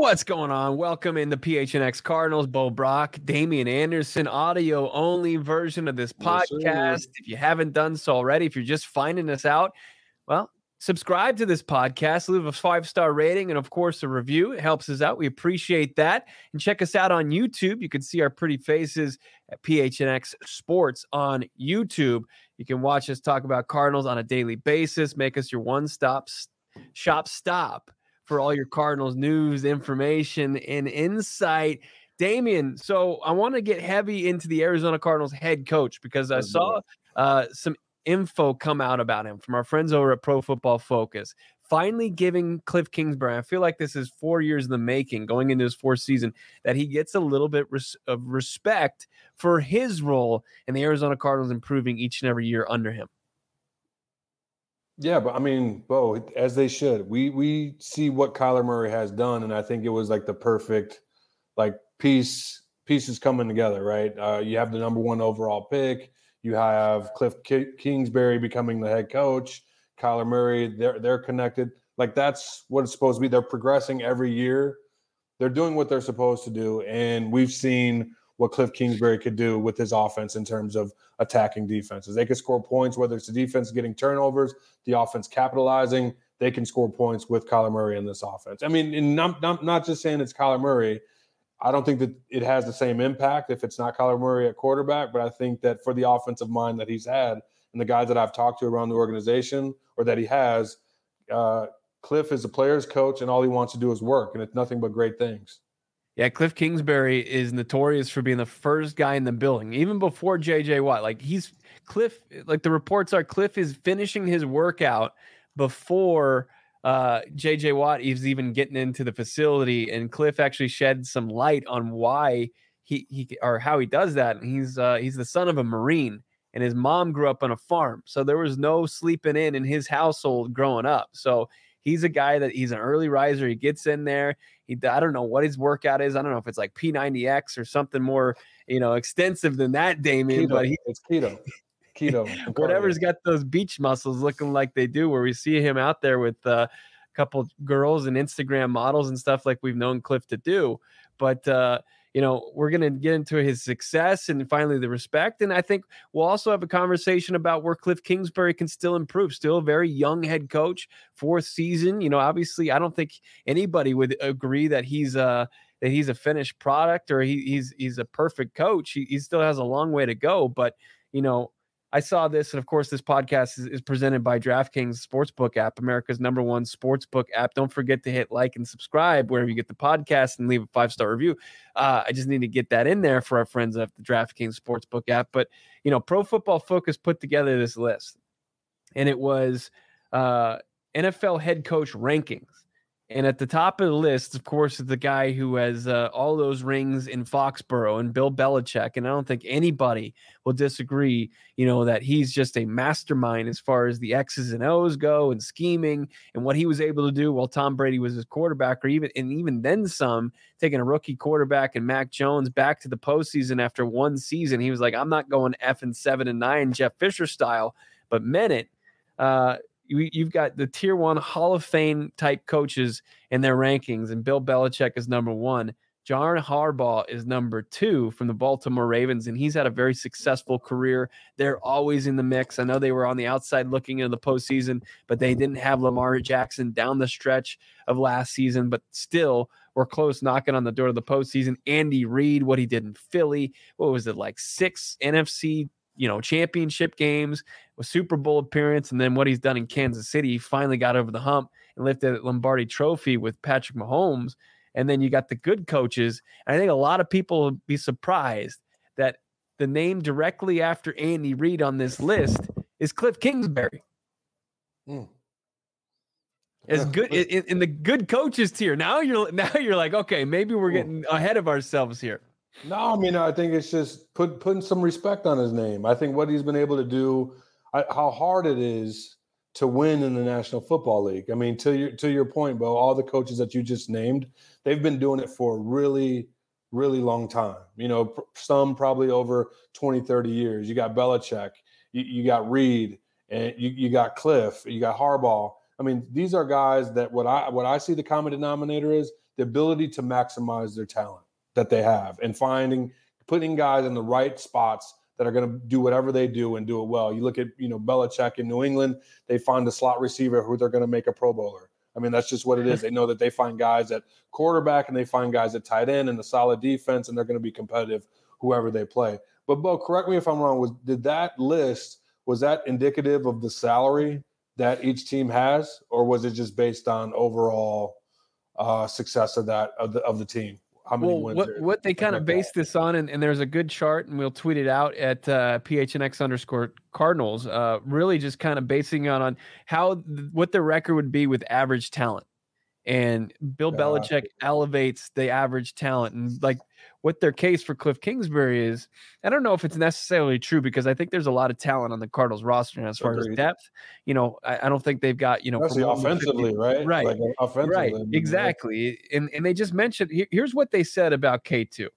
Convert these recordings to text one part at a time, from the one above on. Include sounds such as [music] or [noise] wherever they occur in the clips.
What's going on? Welcome in the PHNX Cardinals, Bo Brack, Damien Anderson, audio only version of this podcast. Yes, if you haven't done so already, if you're just finding us out, well, subscribe to this podcast, leave a five star rating, and of course, a review. It helps us out. We appreciate that. And check us out on YouTube. You can see our pretty faces at PHNX Sports on YouTube. You can watch us talk about Cardinals on a daily basis, make us your one stop shop stop for all your Cardinals news, information, and insight. Damien, so I want to get heavy into the Arizona Cardinals head coach because I oh, saw uh, some info come out about him from our friends over at Pro Football Focus. Finally, giving Kliff Kingsbury, I feel like this is four years in the making, going into his fourth season, that he gets a little bit res- of respect for his role in the Arizona Cardinals improving each and every year under him. Yeah, but I mean, Bo, as they should. We we see what Kyler Murray has done, and I think it was like the perfect like piece pieces coming together, right? Uh, you have the number one overall pick. You have Kliff Kingsbury becoming the head coach. Kyler Murray, they're they're connected. Like that's what it's supposed to be. They're progressing every year. They're doing what they're supposed to do, and we've seen what Kliff Kingsbury could do with his offense in terms of attacking defenses. They can score points, whether it's the defense getting turnovers, the offense capitalizing. They can score points with Kyler Murray in this offense. I mean, not, not, not just saying it's Kyler Murray. I don't think that it has the same impact if it's not Kyler Murray at quarterback, but I think that for the offensive mind that he's had and the guys that I've talked to around the organization or that he has, uh, Kliff is a player's coach and all he wants to do is work, and it's nothing but great things. Yeah, Kliff Kingsbury is notorious for being the first guy in the building, even before JJ Watt. Like he's Kliff, like the reports are, Kliff is finishing his workout before uh, JJ Watt is even getting into the facility, and Kliff actually shed some light on why he he or how he does that. And he's uh, he's the son of a Marine, and his mom grew up on a farm, so there was no sleeping in in his household growing up. So he's a guy that he's an early riser. He gets in there. He, I don't know what his workout is. I don't know if it's like P90X or something more, you know, extensive than that, Damien. Keto. But he, it's keto. Keto. [laughs] Whatever's got those beach muscles looking like they do, where we see him out there with uh, a couple girls and Instagram models and stuff like we've known Kliff to do. But uh, you know, we're going to get into his success and finally the respect. And I think we'll also have a conversation about where Kliff Kingsbury can still improve. Still a very young head coach, fourth season. You know, obviously, I don't think anybody would agree that he's a that he's a finished product or he, he's he's a perfect coach. He, he still has a long way to go, but you know, I saw this, and of course, this podcast is, is, presented by DraftKings Sportsbook app, America's number one sportsbook app. Don't forget to hit like and subscribe wherever you get the podcast and leave a five star review. Uh, I just need to get that in there for our friends at the DraftKings Sportsbook app. But you know, Pro Football Focus put together this list, and it was uh, NFL head coach rankings. And at the top of the list, of course, is the guy who has uh, all those rings in Foxborough and Bill Belichick. And I don't think anybody will disagree, you know, that he's just a mastermind as far as the X's and O's go and scheming and what he was able to do while Tom Brady was his quarterback, or even and even then some, taking a rookie quarterback and Mac Jones back to the postseason after one season. He was like, I'm not going F and seven and nine, Jeff Fisher style, but meant it. Uh, you, have got the tier one Hall of Fame type coaches in their rankings, and Bill Belichick is number one. John Harbaugh is number two from the Baltimore Ravens, and he's had a very successful career. They're always in the mix. I know they were on the outside looking into the postseason, but they didn't have Lamar Jackson down the stretch of last season, but still were close knocking on the door of the postseason. Andy Reid, what he did in Philly, what was it, like six NFC you know, championship games, a Super Bowl appearance, and then what he's done in Kansas City. He finally got over the hump and lifted the Lombardi trophy with Patrick Mahomes. And then you got the good coaches. And I think a lot of people will be surprised that the name directly after Andy Reid on this list is Kliff Kingsbury. Mm. As good in, in, the good coaches tier. Now you're [laughs] now you're like, okay, maybe we're getting ahead of ourselves here. No, I mean, I think it's just put putting some respect on his name. I think what he's been able to do, I, how hard it is to win in the National Football League. I mean, to your to your point, Bo, all the coaches that you just named, they've been doing it for a really, really long time. You know, some probably over 20, 30 years. You got Belichick, you, you got Reid, and you, you got Kliff, you got Harbaugh. I mean, these are guys that what I what I see the common denominator is the ability to maximize their talent that they have and finding putting guys in the right spots that are going to do whatever they do and do it well. You look at you know Belichick in New England; they find a slot receiver who they're going to make a Pro Bowler. I mean, that's just what it is. [laughs] They know that they find guys at quarterback and they find guys at tight end and a solid defense, and they're going to be competitive whoever they play. But Bo, correct me if I'm wrong. Was did that list was that indicative of the salary that each team has, or was it just based on overall uh, success of that of the of the team? How many well, wins. What, what they kind of base this on, and, and, there's a good chart, and we'll tweet it out at uh, PHNX underscore Cardinals. Uh, really, just kind of basing on on how what the record would be with average talent, and Bill Belichick elevates the average talent, and like what their case for Kliff Kingsbury is. I don't know if it's necessarily true because I think there's a lot of talent on the Cardinals roster as far Agreed. as depth. You know, I, I, don't think they've got you know offensively, 50, right? Right, like offensively, right, exactly. And and they just mentioned here's what they said about K two.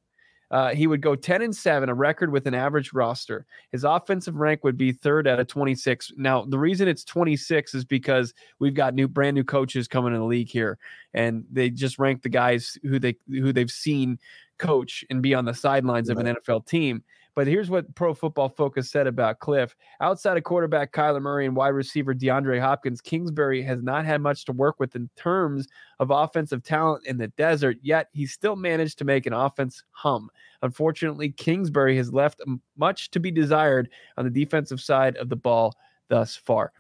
Uh, he would go 10 and 7, a record with an average roster. His offensive rank would be third out of 26. Now, the reason it's 26 is because we've got new brand new coaches coming in the league here and they just rank the guys who they who they've seen coach and be on the sidelines right. of an NFL team. But here's what Pro Football Focus said about Kliff. Outside of quarterback Kyler Murray and wide receiver DeAndre Hopkins, Kingsbury has not had much to work with in terms of offensive talent in the desert, yet he still managed to make an offense hum. Unfortunately, Kingsbury has left much to be desired on the defensive side of the ball thus far.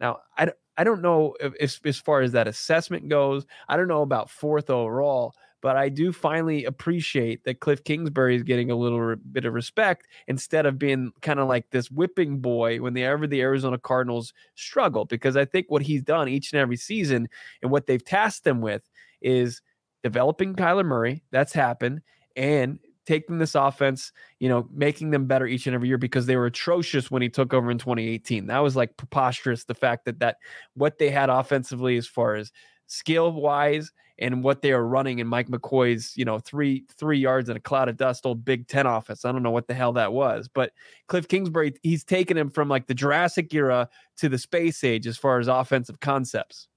Now, I, I don't know if, if, as far as that assessment goes. I don't know about fourth overall, but I do finally appreciate that Kliff Kingsbury is getting a little bit of respect instead of being kind of like this whipping boy when the ever the Arizona Cardinals struggle. Because I think what he's done each and every season and what they've tasked them with is developing Kyler Murray. That's happened. And taking this offense, you know, making them better each and every year because they were atrocious when he took over in 2018. That was like preposterous. The fact that that what they had offensively as far as skill wise and what they are running in Mike McCoy's, you know, three three yards in a cloud of dust, old Big Ten office. I don't know what the hell that was, but Kliff Kingsbury, he's taken him from like the Jurassic era to the space age as far as offensive concepts.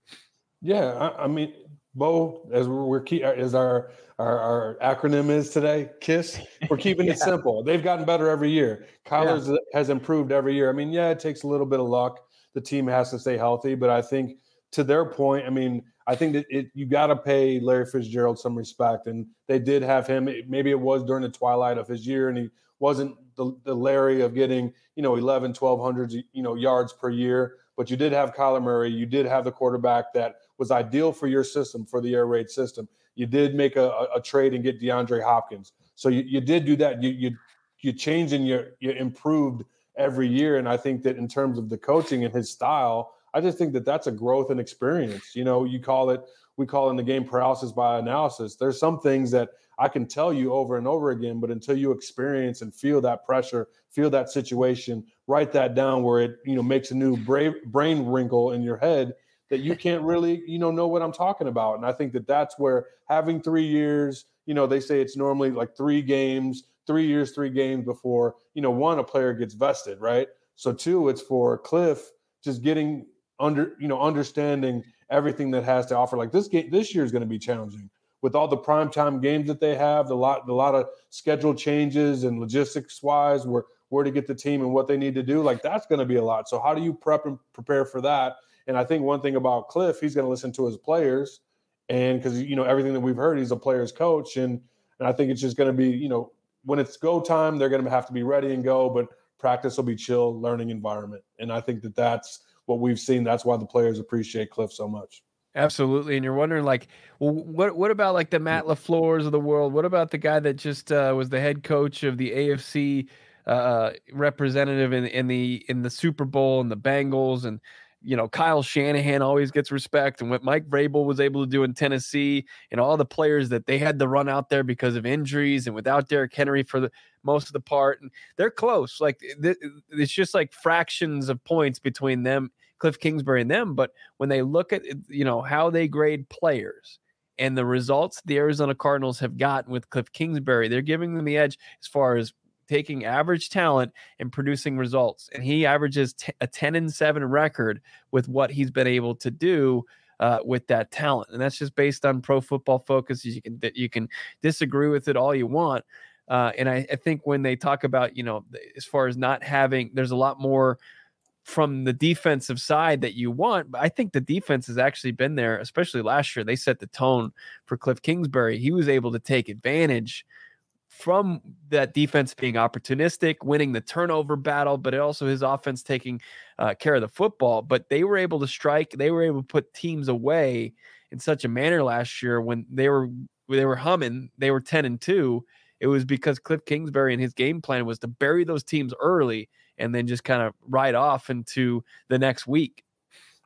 Yeah, I, I mean, Bo, as we're key, uh, as our, our, our acronym is today, KISS. We're keeping [laughs] yeah. it simple. They've gotten better every year. Kyler's yeah. has improved every year. I mean, yeah, it takes a little bit of luck. The team has to stay healthy, but I think to their point, I mean, I think that it, you got to pay Larry Fitzgerald some respect, and they did have him. Maybe it was during the twilight of his year, and he wasn't the, the Larry of getting you know 11, 1200 you know yards per year. But you did have Kyler Murray. You did have the quarterback that was ideal for your system, for the air raid system. You did make a, a, a trade and get DeAndre Hopkins. So you, you did do that. You you you changed and you you improved every year. And I think that in terms of the coaching and his style, I just think that that's a growth and experience. You know, you call it, we call in the game paralysis by analysis. There's some things that I can tell you over and over again, but until you experience and feel that pressure, feel that situation, write that down where it, you know, makes a new brain wrinkle in your head that you [laughs] can't really, you know, know what I'm talking about. And I think that that's where having three years, you know, they say it's normally like three games, three years, three games before, you know, one, a player gets vested, right? So two, it's for Kliff just getting under you know understanding everything that has to offer. Like this game this year is going to be challenging with all the primetime games that they have, the lot the lot of schedule changes and logistics wise, where where to get the team and what they need to do. Like that's going to be a lot. So how do you prep and prepare for that? And I think one thing about Kliff, he's going to listen to his players, and because you know everything that we've heard, he's a player's coach, and and I think it's just going to be you know when it's go time, they're going to have to be ready and go, but practice will be chill, learning environment, and I think that that's what we've seen. That's why the players appreciate Kliff so much. Absolutely, and you're wondering like, well, what what about like the Matt LaFleur's of the world? What about the guy that just uh, was the head coach of the AFC uh, representative in in the in the Super Bowl and the Bengals and you know Kyle Shanahan always gets respect and what Mike Vrabel was able to do in Tennessee and all the players that they had to run out there because of injuries and without Derrick Henry for the most of the part and they're close like th- it's just like fractions of points between them Kliff Kingsbury and them but when they look at you know how they grade players and the results the Arizona Cardinals have gotten with Kliff Kingsbury they're giving them the edge as far as taking average talent and producing results. And he averages t- a 10 and 7 record with what he's been able to do uh, with that talent. And that's just based on pro football focus. You can you can disagree with it all you want. Uh, and I, I think when they talk about, you know, as far as not having, there's a lot more from the defensive side that you want. But I think the defense has actually been there, especially last year. They set the tone for Kliff Kingsbury. He was able to take advantage from that defense being opportunistic, winning the turnover battle, but also his offense taking uh, care of the football. But they were able to strike, they were able to put teams away in such a manner last year when they were they were humming, they were 10 and 2. It was because Kliff Kingsbury and his game plan was to bury those teams early and then just kind of ride off into the next week.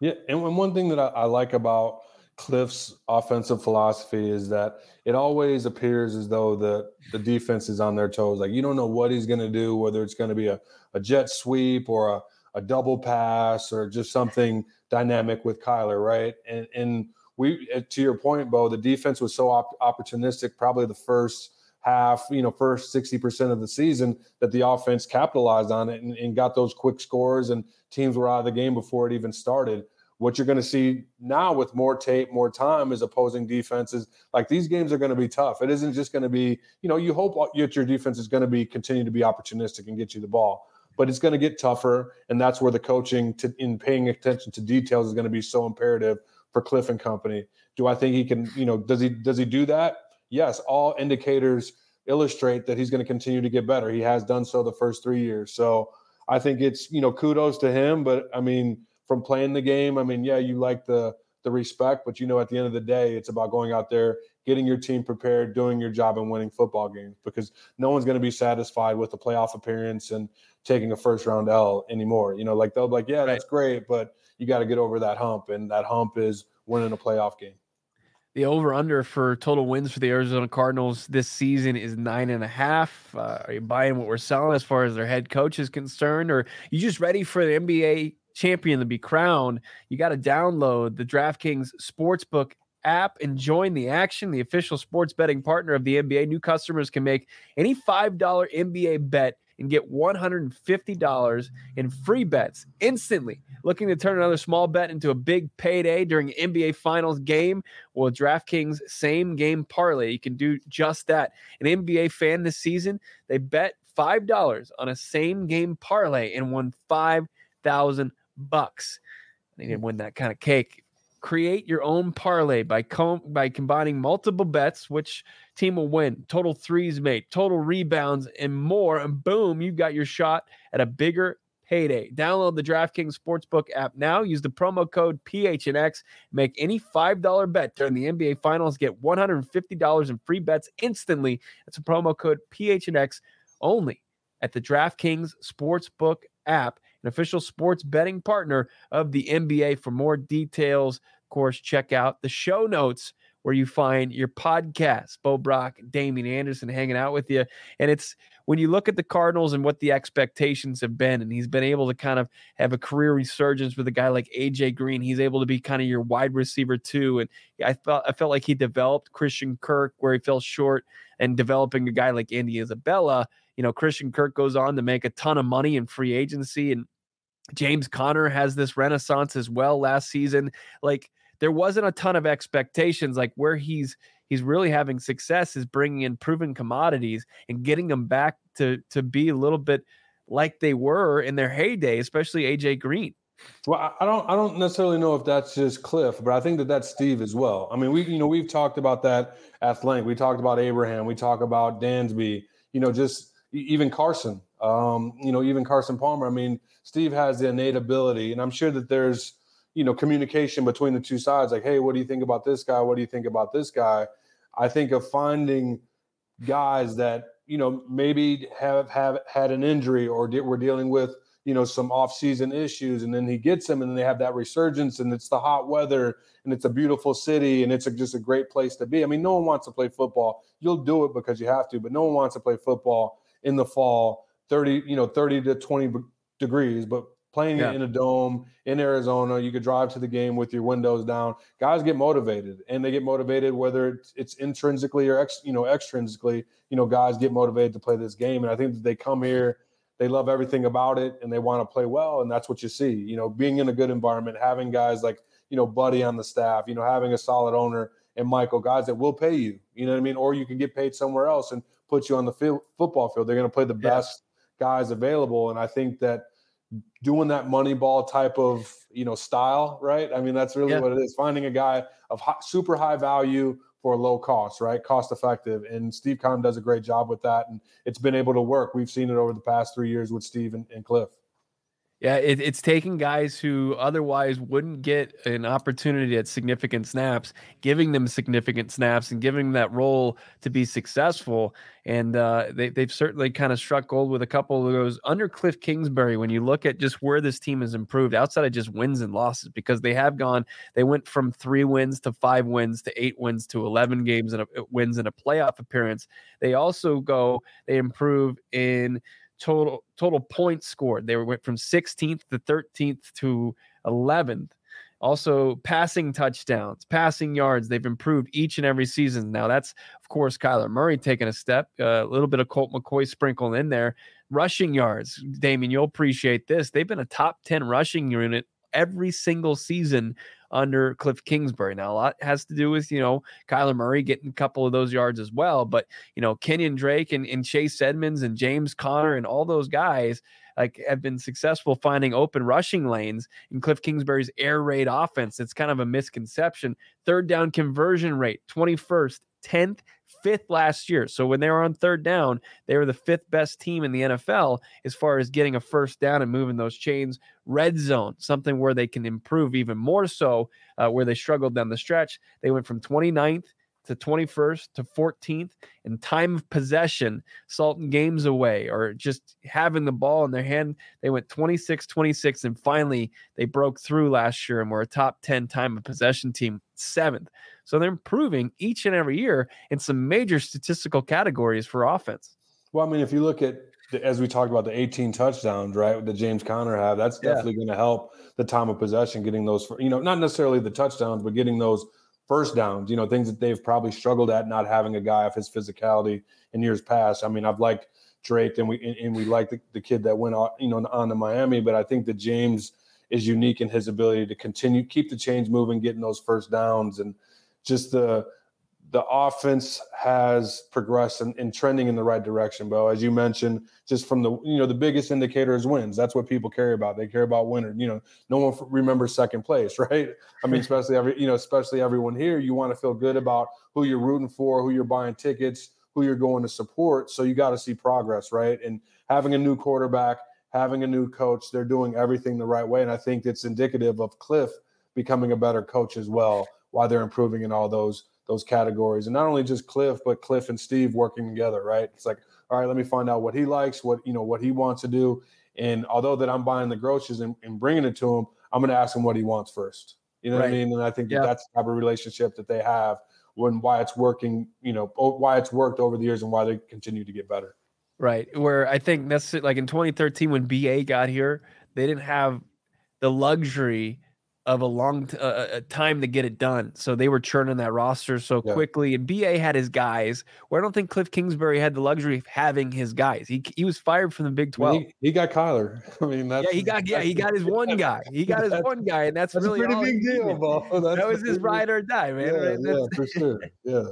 Yeah, and one thing that I, I like about Kliff's offensive philosophy is that it always appears as though the the defense is on their toes. Like you don't know what he's going to do, whether it's going to be a, a jet sweep or a, a double pass or just something dynamic with Kyler, right? And and we, uh, to your point, Bo, the defense was so op- opportunistic. Probably the first half, you know, first sixty percent of the season that the offense capitalized on it and, and got those quick scores, and teams were out of the game before it even started what you're going to see now with more tape, more time is opposing defenses. Like these games are going to be tough. It isn't just going to be, you know, you hope that your defense is going to be continue to be opportunistic and get you the ball, but it's going to get tougher. And that's where the coaching to, in paying attention to details is going to be so imperative for Kliff and company. Do I think he can, you know, does he, does he do that? Yes. All indicators illustrate that he's going to continue to get better. He has done so the first three years. So I think it's, you know, kudos to him, but I mean, from playing the game. I mean, yeah, you like the the respect, but you know, at the end of the day, it's about going out there, getting your team prepared, doing your job, and winning football games. Because no one's going to be satisfied with a playoff appearance and taking a first round L anymore. You know, like they'll be like, yeah, that's great, but you got to get over that hump, and that hump is winning a playoff game. The over under for total wins for the Arizona Cardinals this season is nine and a half. Uh, are you buying what we're selling as far as their head coach is concerned, or you just ready for the NBA champion to be crowned, you got to download the DraftKings Sportsbook app and join the action. The official sports betting partner of the NBA. New customers can make any $5 NBA bet and get $150 in free bets instantly. Looking to turn another small bet into a big payday during NBA Finals game? Well, DraftKings same game parlay, you can do just that. An NBA fan this season, they bet $5 on a same game parlay and won 5000 bucks. They didn't win that kind of cake. Create your own parlay by com- by combining multiple bets. Which team will win? Total threes made, total rebounds, and more. And boom, you've got your shot at a bigger payday. Download the DraftKings Sportsbook app now. Use the promo code PHNX. Make any $5 bet during the NBA Finals. Get $150 in free bets instantly. That's a promo code PHNX only at the DraftKings Sportsbook app an official sports betting partner of the NBA. For more details, course, check out the show notes where you find your podcast. Bo Brack, Damien Anderson hanging out with you. And it's when you look at the Cardinals and what the expectations have been, and he's been able to kind of have a career resurgence with a guy like AJ Green. He's able to be kind of your wide receiver too. And I felt I felt like he developed Christian Kirk where he fell short and developing a guy like Andy Isabella. You know, Christian Kirk goes on to make a ton of money in free agency and James Conner has this renaissance as well last season. Like there wasn't a ton of expectations. Like where he's he's really having success is bringing in proven commodities and getting them back to to be a little bit like they were in their heyday, especially AJ Green. Well, I don't, I don't necessarily know if that's just Kliff, but I think that that's Steve as well. I mean, we, you know, we've talked about that at length. We talked about Abraham. We talk about Dansby. You know, just even Carson. Um, you know, even Carson Palmer. I mean, Steve has the innate ability, and I'm sure that there's you know communication between the two sides like hey what do you think about this guy? What do you think about this guy? I think of finding guys that you know maybe have have had an injury or de- we're dealing with you know some off-season issues and then he gets them and then they have that resurgence and it's the hot weather and it's a beautiful city and it's a, just a great place to be. I mean no one wants to play football. You'll do it because you have to but no one wants to play football in the fall 30 you know 30 to 20 degrees but playing yeah. in a dome in Arizona. You could drive to the game with your windows down. Guys get motivated, and they get motivated whether it's, it's intrinsically or ex, you know extrinsically. You know, guys get motivated to play this game, and I think that they come here, they love everything about it, and they want to play well, and that's what you see. You know, being in a good environment, having guys like you know Buddy on the staff, you know, having a solid owner and Michael, guys that will pay you. You know what I mean? Or you can get paid somewhere else and put you on the field, football field. They're going to play the best yeah. Guys available, and I think that doing that money ball type of you know style right? I mean that's really yeah. what it is finding a guy of high, super high value for low cost right? Cost effective. And steve Keim does a great job with that. And it's been able to work. We've seen it over the past three years with steve and, and Kliff yeah, it, it's taking guys who otherwise wouldn't get an opportunity at significant snaps, giving them significant snaps and giving them that role to be successful. And uh, they, they've certainly kind of struck gold with a couple of those under Kliff Kingsbury. When you look at just where this team has improved outside of just wins and losses, because they have gone, they went from three wins to five wins to eight wins to 11 games and wins in a playoff appearance. They also go, they improve in total total points scored. They went from 16th to 13th to 11th. Also, passing touchdowns, passing yards, they've improved each and every season. Now, that's, of course, Kyler Murray taking a step, uh, a little bit of Colt McCoy sprinkled in there. Rushing yards, Damien, you'll appreciate this. They've been a top 10 rushing unit every single season under Kliff Kingsbury. Now, a lot has to do with, you know, Kyler Murray getting a couple of those yards as well. But, you know, Kenyan Drake and, and Chase Edmonds and James Conner and all those guys like have been successful finding open rushing lanes in Kliff Kingsbury's air raid offense. It's kind of a misconception. Third down conversion rate, 21st, 10th, fifth last year. So when they were on third down, they were the fifth best team in the NFL as far as getting a first down and moving those chains. Red zone, something where they can improve even more so, uh, where they struggled down the stretch. They went from 29th to 21st to 14th in time of possession, Sultan games away or just having the ball in their hand. They went 26 26, and finally they broke through last year and were a top 10 time of possession team, seventh. So they're improving each and every year in some major statistical categories for offense. Well, I mean, if you look at as we talked about the 18 touchdowns, right, that James Conner have, that's yeah. definitely going to help the time of possession, getting those, you know, not necessarily the touchdowns, but getting those first downs, you know, things that they've probably struggled at not having a guy of his physicality in years past. I mean, I've liked Drake and we and we like the, the kid that went on, you know, on to Miami, but I think that James is unique in his ability to continue keep the chains moving, getting those first downs and just the the offense has progressed and, and, trending in the right direction, Bo. As you mentioned, just from the you know the biggest indicator is wins. That's what people care about. They care about winners. You know, no one remembers second place, [laughs] right? I mean, especially every you know, especially everyone here. You want to feel good about who you're rooting for, who you're buying tickets, who you're going to support. So you got to see progress, right? And having a new quarterback, having a new coach, they're doing everything the right way, and I think it's indicative of Kliff becoming a better coach as well. Why they're improving in all those those categories. And not only just Kliff, but Kliff and Steve working together, right? It's like, all right, let me find out what he likes, what you know, what he wants to do. And although that I'm buying the groceries and, and bringing it to him, I'm going to ask him what he wants first. You know right. what I mean? And I think that yeah. that's the type of relationship that they have when why it's working, you know, why it's worked over the years and why they continue to get better. Right. Where I think that's like in 2013 when BA got here, they didn't have the luxury of a long t- uh, time to get it done. So they were churning that roster so yeah. quickly. And BA had his guys. Where I don't think Kliff Kingsbury had the luxury of having his guys. He he was fired from the Big Twelve. He, he, got Kyler. [laughs] I mean, yeah, he got yeah, he got his one [laughs] guy. He got his one guy, and that's, that's really [laughs] a pretty big deal, That was his ride or die, man. Yeah, right? yeah, for sure. Yeah.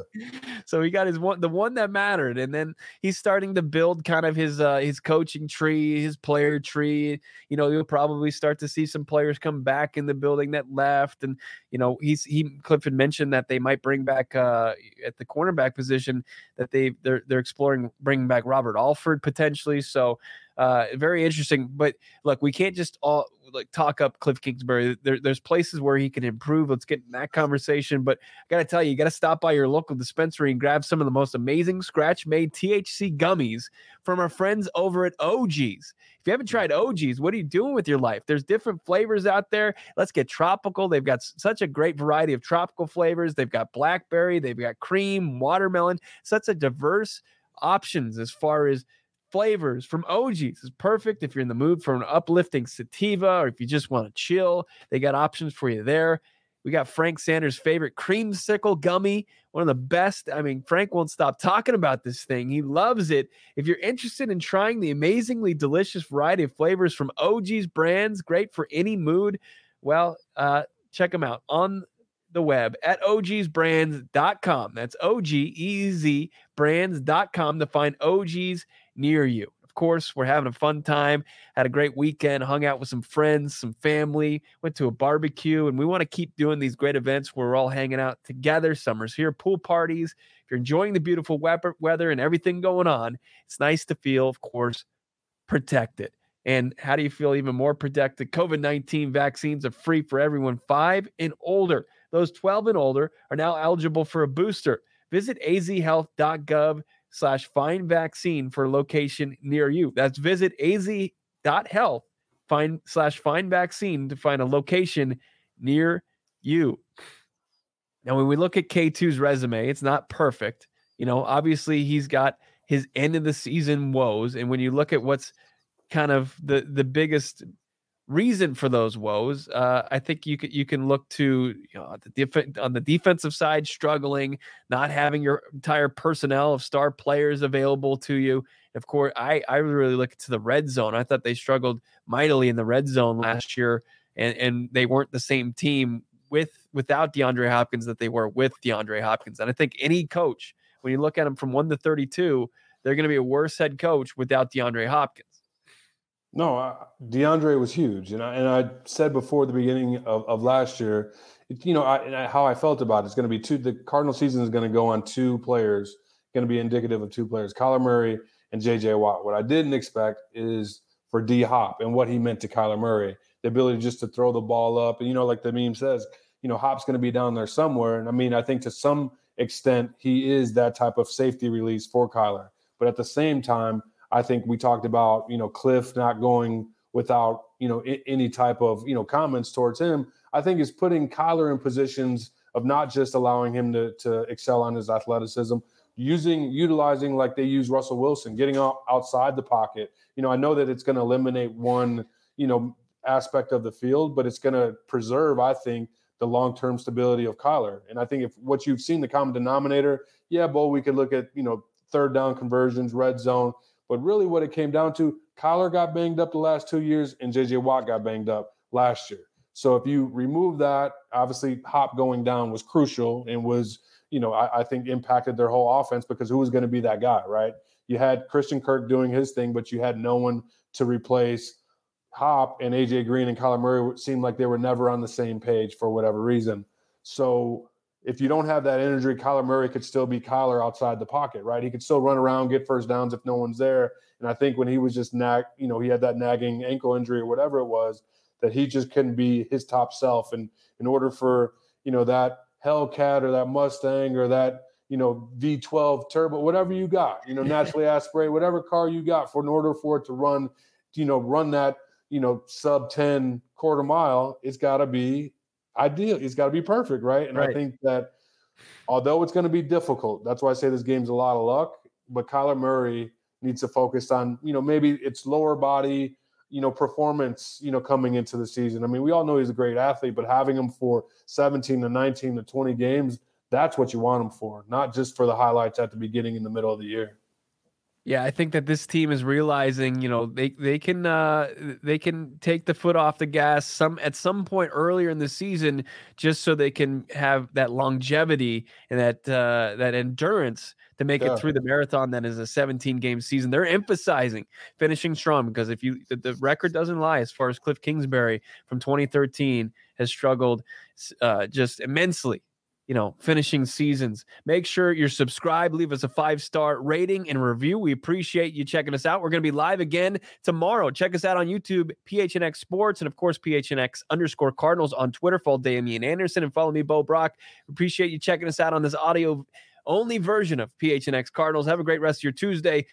so he got his one, the one that mattered, and then he's starting to build kind of his uh his coaching tree, his player tree. You know, you'll probably start to see some players come back in the building that left and you know he's he Clifford mentioned that they might bring back uh, at the cornerback position that they they're they're exploring bringing back Robert Alford potentially. So uh, very interesting. But look, we can't just all like talk up Kliff Kingsbury. There, there's places where he can improve. Let's get in that conversation. But I got to tell you, you got to stop by your local dispensary and grab some of the most amazing scratch made THC gummies from our friends over at OGeez. If you haven't tried OGeez, what are you doing with your life? There's different flavors out there. Let's get tropical. They've got such a great variety of tropical flavors. They've got blackberry, they've got cream, watermelon, such a diverse options as far as flavors from OGeez is perfect if you're in the mood for an uplifting sativa or if you just want to chill. They got options for you there. We got Frank Sanders' favorite creamsicle gummy, one of the best. I mean, Frank won't stop talking about this thing. He loves it. If you're interested in trying the amazingly delicious variety of flavors from OGeez brands, great for any mood, well, uh, check them out on the web at ogeezbrands.com. That's O G E Z brands.com to find OGeez near you. Of course, we're having a fun time. Had a great weekend, hung out with some friends, some family, went to a barbecue, and we want to keep doing these great events where we're all hanging out together. Summer's here, pool parties. If you're enjoying the beautiful weather and everything going on, it's nice to feel, of course, protected. And how do you feel even more protected? COVID 19 vaccines are free for everyone five and older. Those 12 and older are now eligible for a booster. Visit azhealth.gov slash find vaccine for location near you. That's visit az.health find slash find vaccine to find a location near you. Now, when we look at K2's resume, it's not perfect. You know, obviously he's got his end of the season woes. And when you look at what's kind of the the biggest reason for those woes. Uh, I think you can you can look to you know, the def- on the defensive side, struggling, not having your entire personnel of star players available to you. Of course, I I really look to the red zone. I thought they struggled mightily in the red zone last year, and and they weren't the same team with without DeAndre Hopkins that they were with DeAndre Hopkins. And I think any coach, when you look at them from one to thirty-two, they're going to be a worse head coach without DeAndre Hopkins. No, I, DeAndre was huge, and I and I said before the beginning of, of last year, you know, I, how I felt about it. It's going to be two. The Cardinal season is going to go on two players, going to be indicative of two players, Kyler Murray and J.J. Watt. What I didn't expect is for D Hop and what he meant to Kyler Murray, the ability just to throw the ball up, and you know, like the meme says, you know, Hop's going to be down there somewhere. And I mean, I think to some extent he is that type of safety release for Kyler, but at the same time I think we talked about, you know, Kliff not going without, you know, I- any type of, you know, comments towards him. I think is putting Kyler in positions of not just allowing him to, to excel on his athleticism, using, utilizing like they use Russell Wilson, getting out, outside the pocket. You know, I know that it's going to eliminate one, you know, aspect of the field, but it's going to preserve, I think, the long-term stability of Kyler. And I think if what you've seen, the common denominator, yeah, Bo, we could look at, you know, third down conversions, red zone. But really, what it came down to, Kyler got banged up the last two years, and JJ Watt got banged up last year. So if you remove that, obviously Hop going down was crucial and was, you know, I, I think impacted their whole offense because who was going to be that guy, right? You had Christian Kirk doing his thing, but you had no one to replace Hop and AJ Green and Kyler Murray seemed like they were never on the same page for whatever reason. So if you don't have that energy, Kyler Murray could still be Kyler outside the pocket, right? He could still run around, get first downs if no one's there. And I think when he was just nag, you know, he had that nagging ankle injury or whatever it was, that he just couldn't be his top self. And in order for, you know, that Hellcat or that Mustang or that, you know, V12 turbo, whatever you got, you know, [laughs] naturally aspirate, whatever car you got for in order for it to run, you know, run that, you know, sub 10 quarter mile, it's got to be ideal. He's got to be perfect, right? And right. I think that although it's going to be difficult, that's why I say this game's a lot of luck. But Kyler Murray needs to focus on, you know, maybe it's lower body, you know, performance, you know, coming into the season. I mean, we all know he's a great athlete, but having him for 17 to 19 to 20 games, that's what you want him for, not just for the highlights at the beginning in the middle of the year. Yeah, I think that this team is realizing, you know, they they can uh, they can take the foot off the gas some at some point earlier in the season, just so they can have that longevity and that uh, that endurance to make yeah. it through the marathon. That is a 17 game season. They're emphasizing finishing strong because if you the, the record doesn't lie, as far as Kliff Kingsbury from 2013 has struggled uh, just immensely you know, finishing seasons. Make sure you're subscribed, leave us a five star rating and review. We appreciate you checking us out. We're going to be live again tomorrow. Check us out on YouTube, PHNX Sports, and of course, PHNX underscore Cardinals on Twitter. Follow Damien Anderson and follow me, Bo Brack. Appreciate you checking us out on this audio only version of PHNX Cardinals. Have a great rest of your Tuesday.